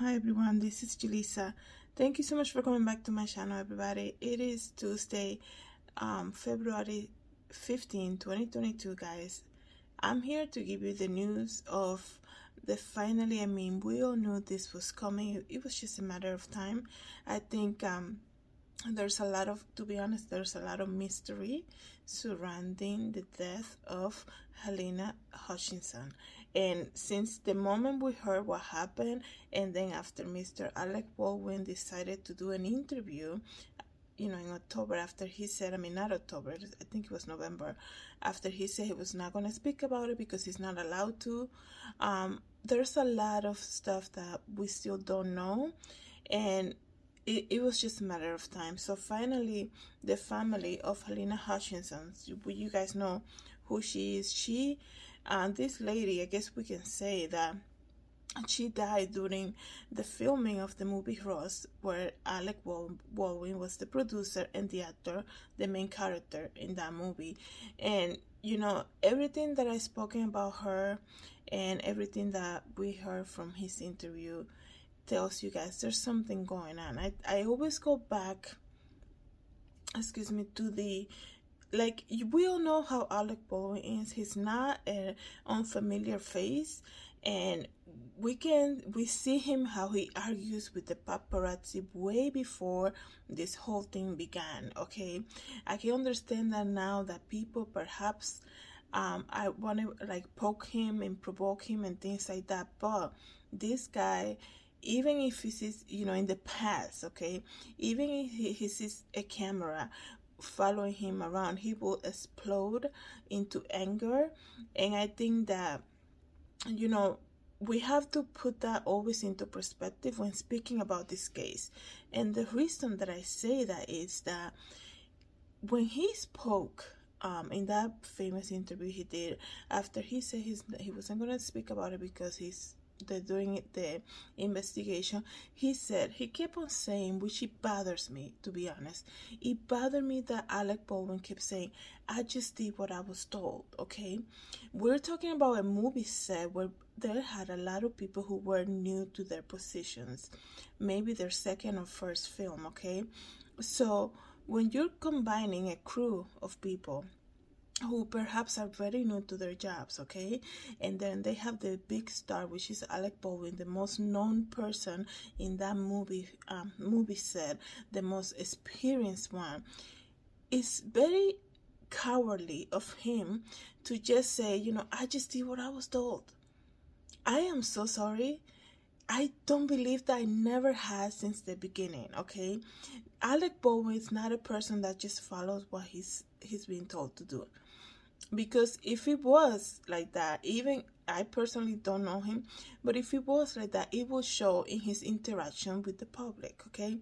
Hi everyone, this is Julissa. Thank you so much for coming back to my channel, everybody. It is Tuesday, um, February 15, 2022, guys. I'm here to give you the news of the finally, I mean, we all knew this was coming. It was just a matter of time. I think um, there's a lot of, to be honest, there's a lot of mystery surrounding the death of Helena Hutchinson. And since the moment we heard what happened, and then after Mr. Alec Baldwin decided to do an interview, you know, in October, after he said, I mean, not October, I think it was November, after he said he was not going to speak about it because he's not allowed to, um, there's a lot of stuff that we still don't know. And it, it was just a matter of time. So finally, the family of Helena Hutchinson, you, you guys know who she is. She and this lady, I guess we can say that she died during the filming of the movie Rust, where Alec Baldwin was the producer and the actor, the main character in that movie. And you know, everything that I spoken about her and everything that we heard from his interview tells you guys there's something going on. I, I always go back, excuse me, to the like we all know how Alec Baldwin is. He's not an unfamiliar face, and we can we see him how he argues with the paparazzi way before this whole thing began. Okay, I can understand that now that people perhaps um, I want to like poke him and provoke him and things like that, but this guy even if he sees, you know, in the past, okay, even if he, he sees a camera following him around, he will explode into anger. And I think that, you know, we have to put that always into perspective when speaking about this case. And the reason that I say that is that when he spoke um, in that famous interview he did after he said he's, he wasn't going to speak about it because he's the doing the investigation, he said he kept on saying, which it bothers me to be honest. It bothered me that Alec Baldwin kept saying, "I just did what I was told." Okay, we're talking about a movie set where there had a lot of people who were new to their positions, maybe their second or first film. Okay, so when you're combining a crew of people who perhaps are very new to their jobs, okay? And then they have the big star, which is Alec Baldwin, the most known person in that movie um, movie set, the most experienced one. It's very cowardly of him to just say, you know, I just did what I was told. I am so sorry. I don't believe that I never had since the beginning, okay? Alec Baldwin is not a person that just follows what he's he's being told to do because if it was like that even i personally don't know him but if it was like that it will show in his interaction with the public okay?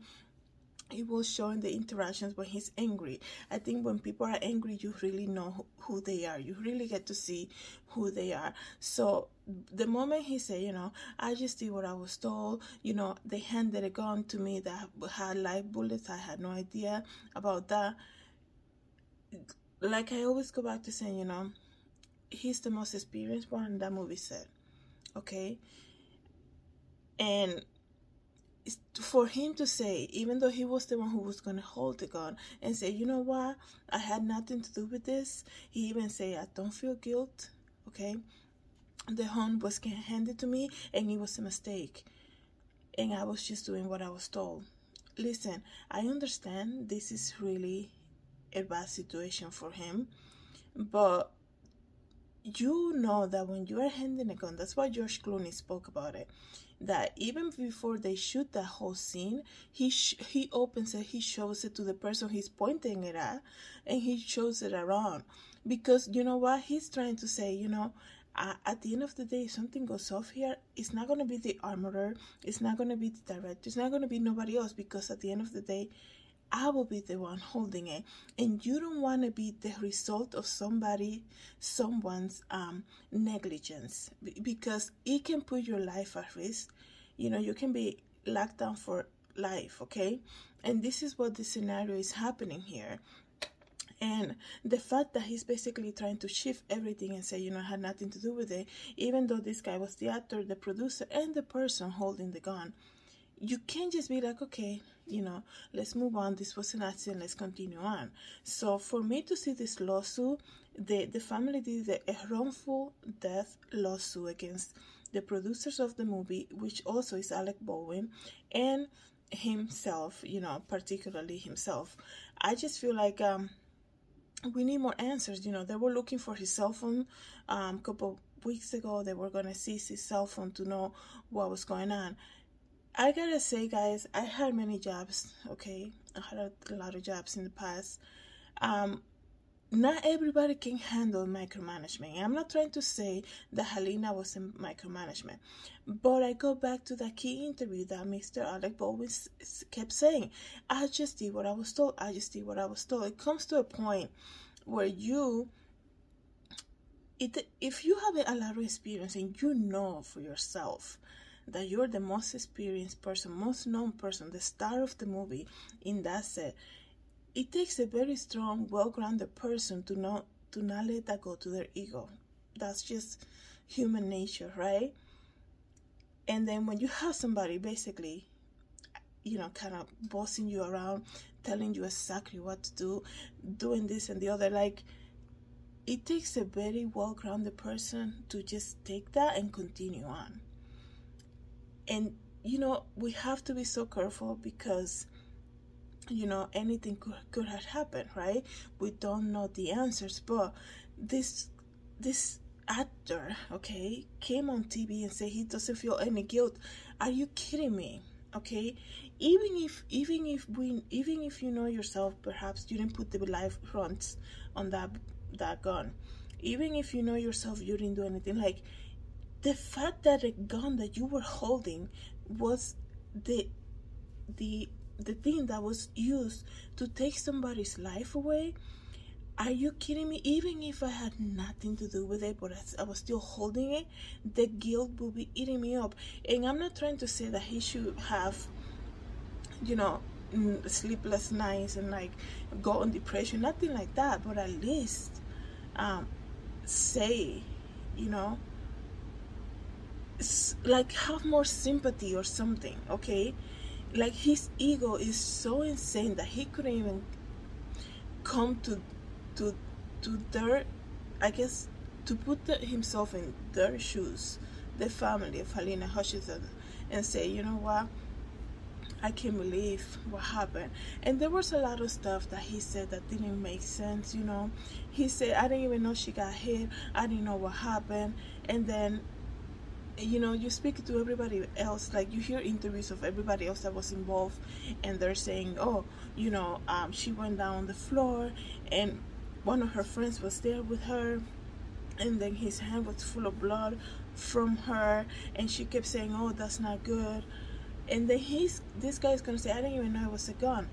It will show in the interactions when he's angry. I think when people are angry you really know who they are. You really get to see who they are. So the moment he said you know i just did what i was told you know they handed a gun to me that had live bullets. I had no idea about that like I always go back to saying, you know, he's the most experienced one in that movie set. Okay? And for him to say, even though he was the one who was going to hold the gun and say, you know what, I had nothing to do with this, he even say, I don't feel guilt. Okay? The gun was handed to me and it was a mistake. And I was just doing what I was told. Listen, I understand this is really a bad situation for him. But you know that when you are handing a gun, that's why George Clooney spoke about it. That even before they shoot that whole scene, he sh- he opens it, he shows it to the person he's pointing it at, and he shows it around because you know what he's trying to say. You know, uh, at the end of the day, something goes off here, it's not gonna be the armorer, it's not gonna be the director, it's not gonna be nobody else because at the end of the day, I will be the one holding it. And you don't want to be the result of somebody, someone's um, negligence because it can put your life at risk. You know, you can be locked down for life, okay? And this is what the scenario is happening here. and the fact that he's basically trying to shift everything and say, you know, had nothing to do with it, even though this guy was the actor, the producer, and the person holding the gun, you can't just be like, okay, you know, let's move on. This was an accident. Let's continue on. So for me to see this lawsuit, the the family did a wrongful death lawsuit against the producers of the movie, which also is Alec Baldwin, and himself. You know, particularly himself. I just feel like um we need more answers. You know, they were looking for his cell phone um, a couple weeks ago. They were going to seize his cell phone to know what was going on. I gotta say, guys, I had many jobs, okay? I had a, lot of jobs in the past. Um, not everybody can handle micromanagement. I'm not trying to say that Helena was in micromanagement, but I go back to that key interview that Mr. Alec Baldwin kept saying, I just did what I was told, I just did what I was told. It comes to a point where you, it, if you have a lot of experience and you know for yourself that you're the most experienced person, most known person, the star of the movie in that set, it takes a very strong, well-grounded person to not to not let that go to their ego. That's just human nature, right? And then when you have somebody basically, you know, kind of bossing you around, telling you exactly what to do, doing this and the other, like it takes a very well grounded person to just take that and continue on. And you know, we have to be so careful because you know anything could, could have happened right? We don't know the answers but this this actor okay came on tv and said he doesn't feel any guilt. Are you kidding me? Okay? Even if even if we even if you know yourself perhaps you didn't put the life fronts on that that gun. Even if you know yourself you didn't do anything. Like the fact that a gun that you were holding was the the the thing that was used to take somebody's life away are you kidding me? Even if I had nothing to do with it, but I was still holding it, the guilt would be eating me up. And I'm not trying to say that he should have, you know, sleepless nights and like go on depression, nothing like that. But at least um, say, you know, like have more sympathy or something, okay? Like his ego is so insane that he couldn't even come to to to their I guess to put the, himself in their shoes, the family of Helena Hutchinson, and say, you know what, I can't believe what happened. And there was a lot of stuff that he said that didn't make sense, you know. He said, I didn't even know she got hit, I didn't know what happened. And then you know you speak to everybody else like you hear interviews of everybody else that was involved and they're saying oh you know um, she went down on the floor and one of her friends was there with her and then his hand was full of blood from her and she kept saying oh that's not good and then he's this guy's gonna say i didn't even know it was a gun.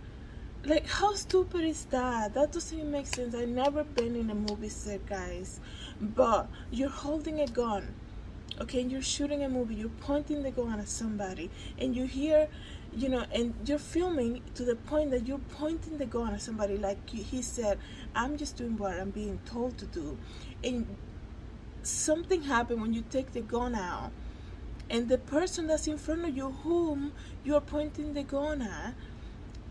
Like how stupid is that? That doesn't make sense. I've never been in a movie set guys but you're holding a gun okay and you're shooting a movie you're pointing the gun at somebody and you hear you know and you're filming to the point that you're pointing the gun at somebody like he said i'm just doing what i'm being told to do. And something happened when you take the gun out and the person that's in front of you whom you're pointing the gun at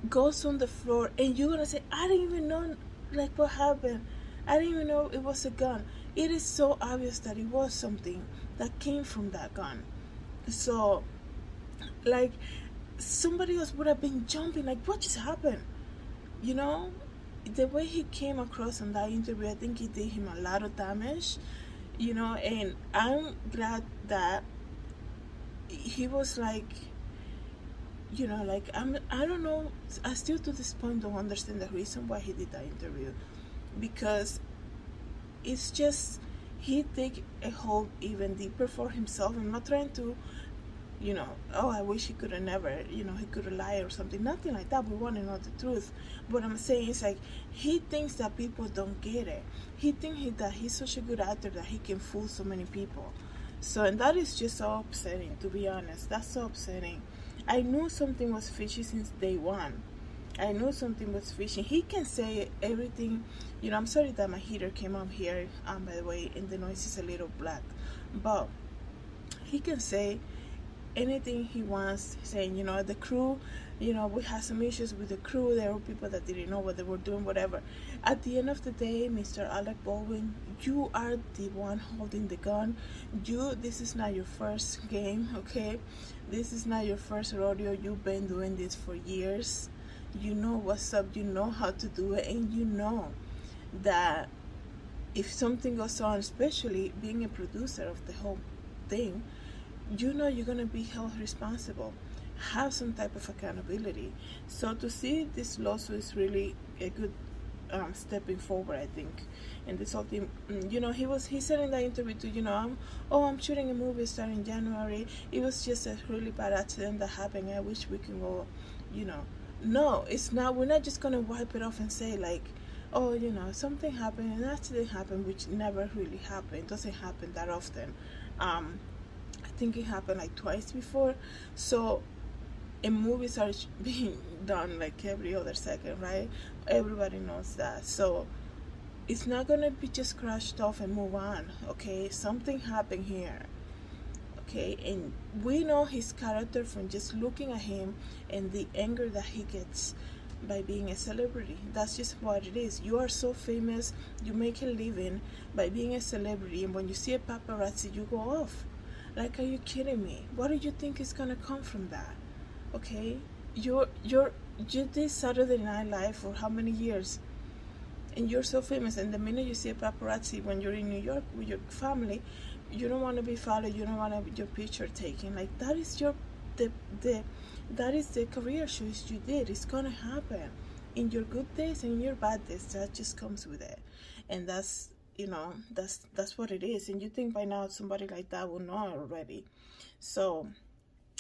goes on the floor and you're gonna say i didn't even know like what happened i didn't even know it was a gun. It is so obvious that it was something that came from that gun. So like somebody else would have been jumping like what just happened? You know the way he came across in that interview i think it did him a lot of damage you know and i'm glad that he was like you know like i'm i don't know i still to this point don't understand the reason why he did that interview because it's just he take a hold even deeper for himself i'm not trying to you know, oh, I wish he could have never, you know, he could have lied or something. Nothing like that. We want to know the truth. What I'm saying is like he thinks that people don't get it. He thinks he, that he's such a good actor that he can fool so many people. So, and that is just so upsetting, to be honest. That's so upsetting. I knew something was fishy since day one. I knew something was fishing. He can say everything. You know, I'm sorry that my heater came up here, um, by the way, and the noise is a little black. But he can say anything he wants, saying, you know, the crew, you know, we had some issues with the crew. There were people that didn't know what they were doing, whatever. At the end of the day, Mr. Alec Baldwin, you are the one holding the gun. You, this is not your first game, okay? This is not your first rodeo. You've been doing this for years. You know what's up. You know how to do it, and you know that if something goes on, especially being a producer of the whole thing, you know you're going to be held responsible have some type of accountability. So to see this lawsuit is really a good um, stepping forward i think. And this whole thing mm, you know he was he said in the interview to you know I'm, oh i'm shooting a movie starting january. It was just a really bad accident that happened. I wish we can go you know no it's not we're not just gonna wipe it off and say like oh you know something happened and that didn't happen which never really happened it doesn't happen that often um, I think it happened like twice before. So, and movies are being done like every other second, right? Everybody knows that. So, it's not gonna be just crushed off and move on, okay? Something happened here, okay? And we know his character from just looking at him and the anger that he gets by being a celebrity. That's just what it is. You are so famous, you make a living by being a celebrity, and when you see a paparazzi, you go off. Like, are you kidding me? What do you think is gonna come from that? Okay, you're you're you did Saturday Night Live for how many years? And you're so famous. And the minute you see a paparazzi when you're in New York with your family, you don't want to be followed. You don't want your picture taken. Like that is your the the that is the career choice you did. It's gonna happen in your good days and your bad days. That just comes with it, and that's you know that's that's what it is and you think by now somebody like that will know already so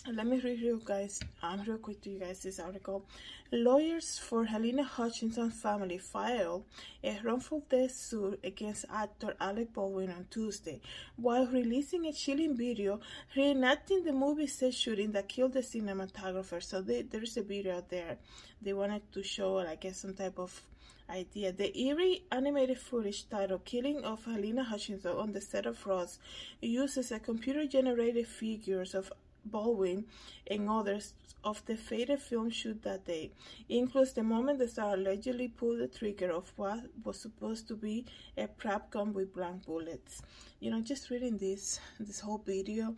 let me read you guys um real quick to you guys this article. Lawyers for helena Hutchinson's family filed a wrongful death suit against actor Alec Baldwin on Tuesday. While releasing a chilling video reenacting the movie set shooting that killed the cinematographer. So they, there's a video out there. They wanted to show I guess some type of idea. The eerie animated footage titled Killing of Helena Hutchinson on the set of Rust uses a computer-generated figures of Baldwin and others of the fated film shoot that day. It includes the moment the star allegedly pulled the trigger of what was supposed to be a prop gun with blank bullets. You know, just reading this this whole video,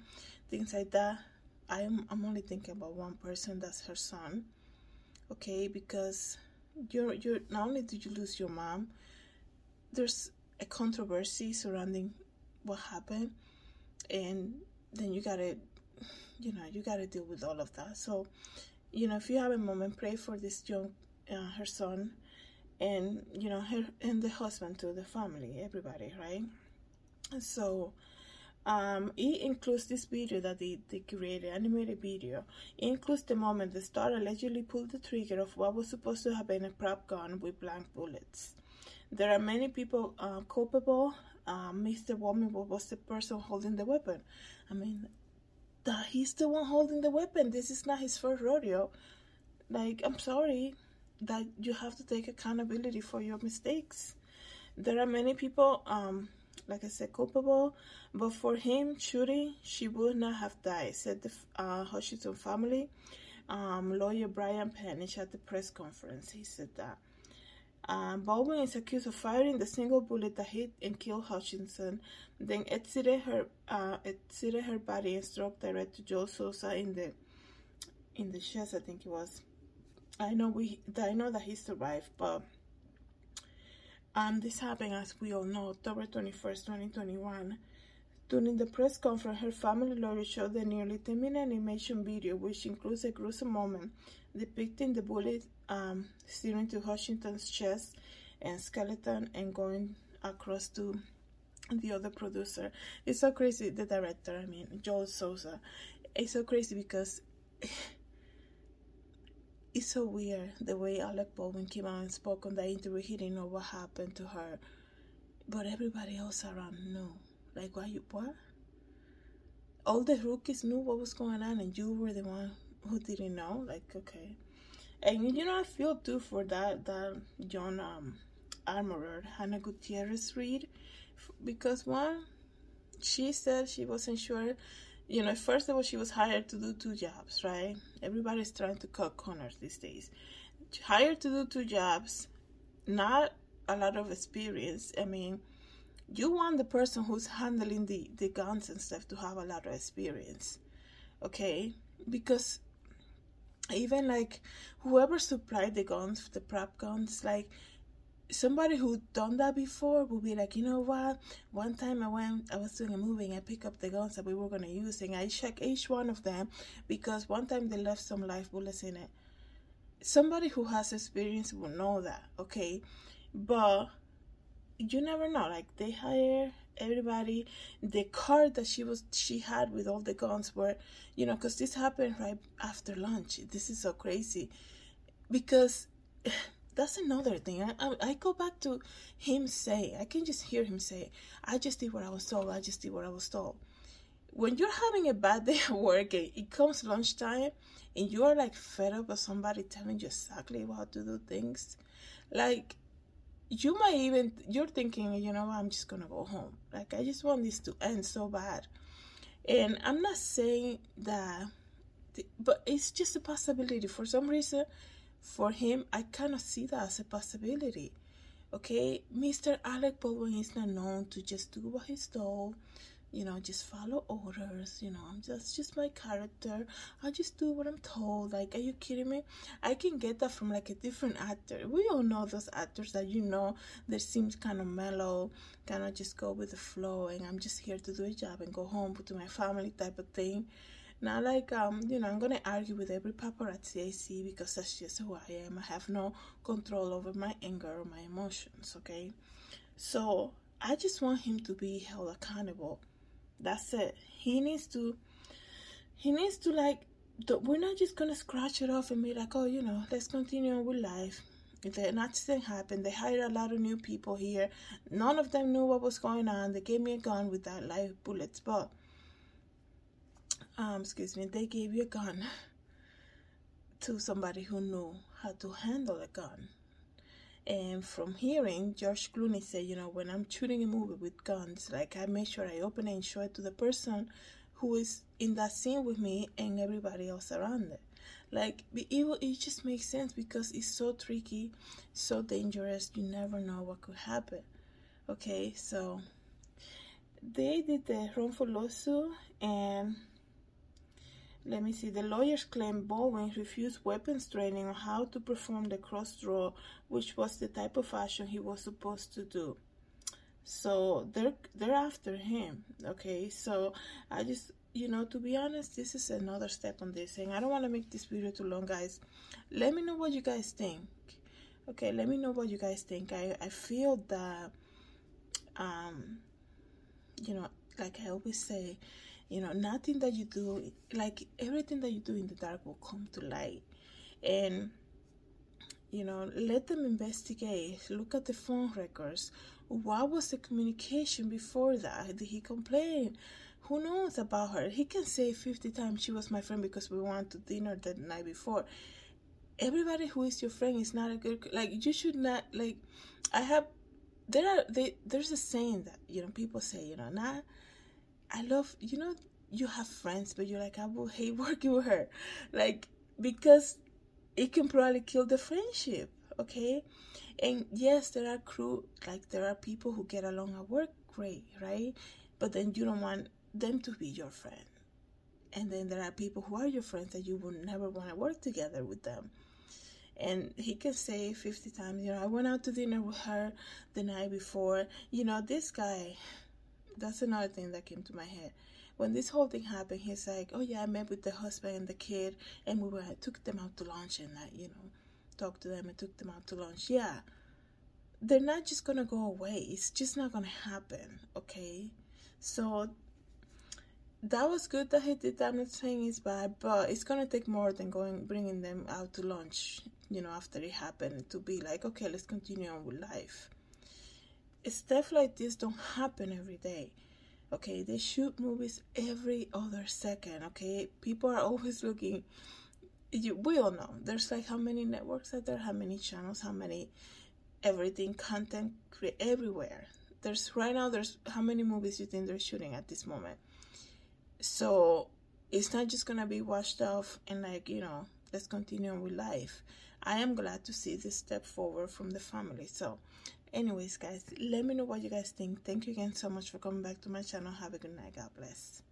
things like that, I'm I'm only thinking about one person, that's her son. Okay, because you're you're not only did you lose your mom, there's a controversy surrounding what happened, and then you gotta, you know, you gotta deal with all of that. So, you know, if you have a moment, pray for this young, uh, her son, and you know, her and the husband to the family, everybody, right? So, um, it includes this video that they, they created, animated video. It includes the moment the star allegedly pulled the trigger of what was supposed to have been a prop gun with blank bullets. There are many people uh, culpable. Uh, Mr. Baldwin was the person holding the weapon. I mean, that he's the one holding the weapon. This is not his first rodeo. Like, I'm sorry that you have to take accountability for your mistakes. There are many people um, like I said, culpable. But for him shooting, she would not have died, said the uh, Hutchinson family. Um, lawyer Brian Panish at the press conference, he said that. Um, Baldwin is accused of firing the single bullet that hit and killed Hutchinson, then exited her, uh, exited her body and struck direct to Joel Souza in the in the chest. I think it was. I know we, I know that he survived, but um, this happened, as we all know, October 21st, 2021. During the press conference, her family lawyer showed the nearly 10 minute animation video, which includes a gruesome moment depicting the bullet um, steering to Hutchinson's chest and skeleton and going across to the other producer. It's so crazy, the director, I mean, Joel Souza. It's so crazy because it's so weird the way Alec Baldwin came out and spoke on the interview. He didn't know what happened to her, but everybody else around knew. Like, why you what? All the rookies knew what was going on, and you were the one who didn't know. Like, okay, And you know, I feel too for that that John um, Armorer, Hannah Gutierrez Reed, because one, she said she wasn't sure. You know, first of all, she was hired to do two jobs, right? Everybody's trying to cut corners these days. Hired to do two jobs, not a lot of experience. I mean, you want the person who's handling the, the guns and stuff to have a lot of experience, okay? Because even like whoever supplied the guns, the prop guns, like somebody who done that before would be like, you know what? One time I went, I was doing a movie and I picked up the guns that we were gonna use and I checked each one of them because one time they left some live bullets in it. Somebody who has experience will know that, okay? But you never know. Like they hire everybody. The car that she was she had with all the guns were, you know, because this happened right after lunch. This is so crazy, because that's another thing. I, I, I go back to him say. I can just hear him say, "I just did what I was told. I just did what I was told." When you're having a bad day at work, it comes lunchtime, and you're like fed up with somebody telling you exactly how to do things, like you might even you're thinking you know i'm just gonna go home. Like i just want this to end so bad. And i'm not saying that but it's just a possibility. For some reason for him i cannot see that as a possibility. Okay mr alec baldwin is not known to just do what he's told you know just follow orders you know i'm just just my character. I just do what i'm told like are you kidding me? I can get that from like a different actor. We all know those actors that you know that seems kind of mellow kind of just go with the flow and i'm just here to do a job and go home to my family type of thing. Not like um you know i'm gonna argue with every paparazzi i see because that's just who i am. I have no control over my anger or my emotions okay? So i just want him to be held accountable that's it. He needs to, he needs to like, we're not just gonna scratch it off and be like, oh, you know, let's continue on with life. If an accident happened, they hired a lot of new people here. None of them knew what was going on. They gave me a gun with that live bullets, but um, excuse me, they gave you a gun to somebody who knew how to handle a gun. And from hearing George Clooney say, you know, when I'm shooting a movie with guns, like I make sure I open it and show it to the person who is in that scene with me and everybody else around it. Like it, it just makes sense because it's so tricky, so dangerous. You never know what could happen. Okay, so they did the wrongful lawsuit and let me see. The lawyers claim Baldwin refused weapons training on how to perform the cross draw, which was the type of action he was supposed to do. So they're they're after him. Okay, so I just you know to be honest, this is another step on this, thing. I don't want to make this video too long, guys. Let me know what you guys think. Okay, let me know what you guys think. I I feel that um you know like I always say you know nothing that you do like everything that you do in the dark will come to light. And you know let them investigate look at the phone records. What was the communication before that? Did he complain? Who knows about her? He can say 50 times she was my friend because we went to dinner the night before. Everybody who is your friend is not a good like you should not like i have there are they, there's a saying that you know people say you know not I love, you know, you have friends, but you're like, I will hate working with her. Like, because it can probably kill the friendship, okay? And yes, there are crew, like, there are people who get along at work great, right? But then you don't want them to be your friend. And then there are people who are your friends that you would never want to work together with them. And he can say 50 times, you know, I went out to dinner with her the night before. You know, this guy, that's another thing that came to my head. When this whole thing happened, he's like, "Oh yeah, I met with the husband and the kid, and we were I took them out to lunch, and I, you know, talked to them and took them out to lunch." Yeah, they're not just gonna go away. It's just not gonna happen. Okay, so that was good that he did that. I'm not saying it's bad, but it's gonna take more than going bringing them out to lunch. You know, after it happened, to be like, okay, let's continue on with life stuff like this don't happen every day okay they shoot movies every other second okay people are always looking you, we all know there's like how many networks out there, how many channels, how many everything content create everywhere. There's right now there's how many movies you think they're shooting at this moment. So it's not just gonna be washed off and like, you know, let's continue with life. I am glad to see this step forward from the family. So anyways guys, let me know what you guys think. Thank you again so much for coming back to my channel. Have a good night. God bless.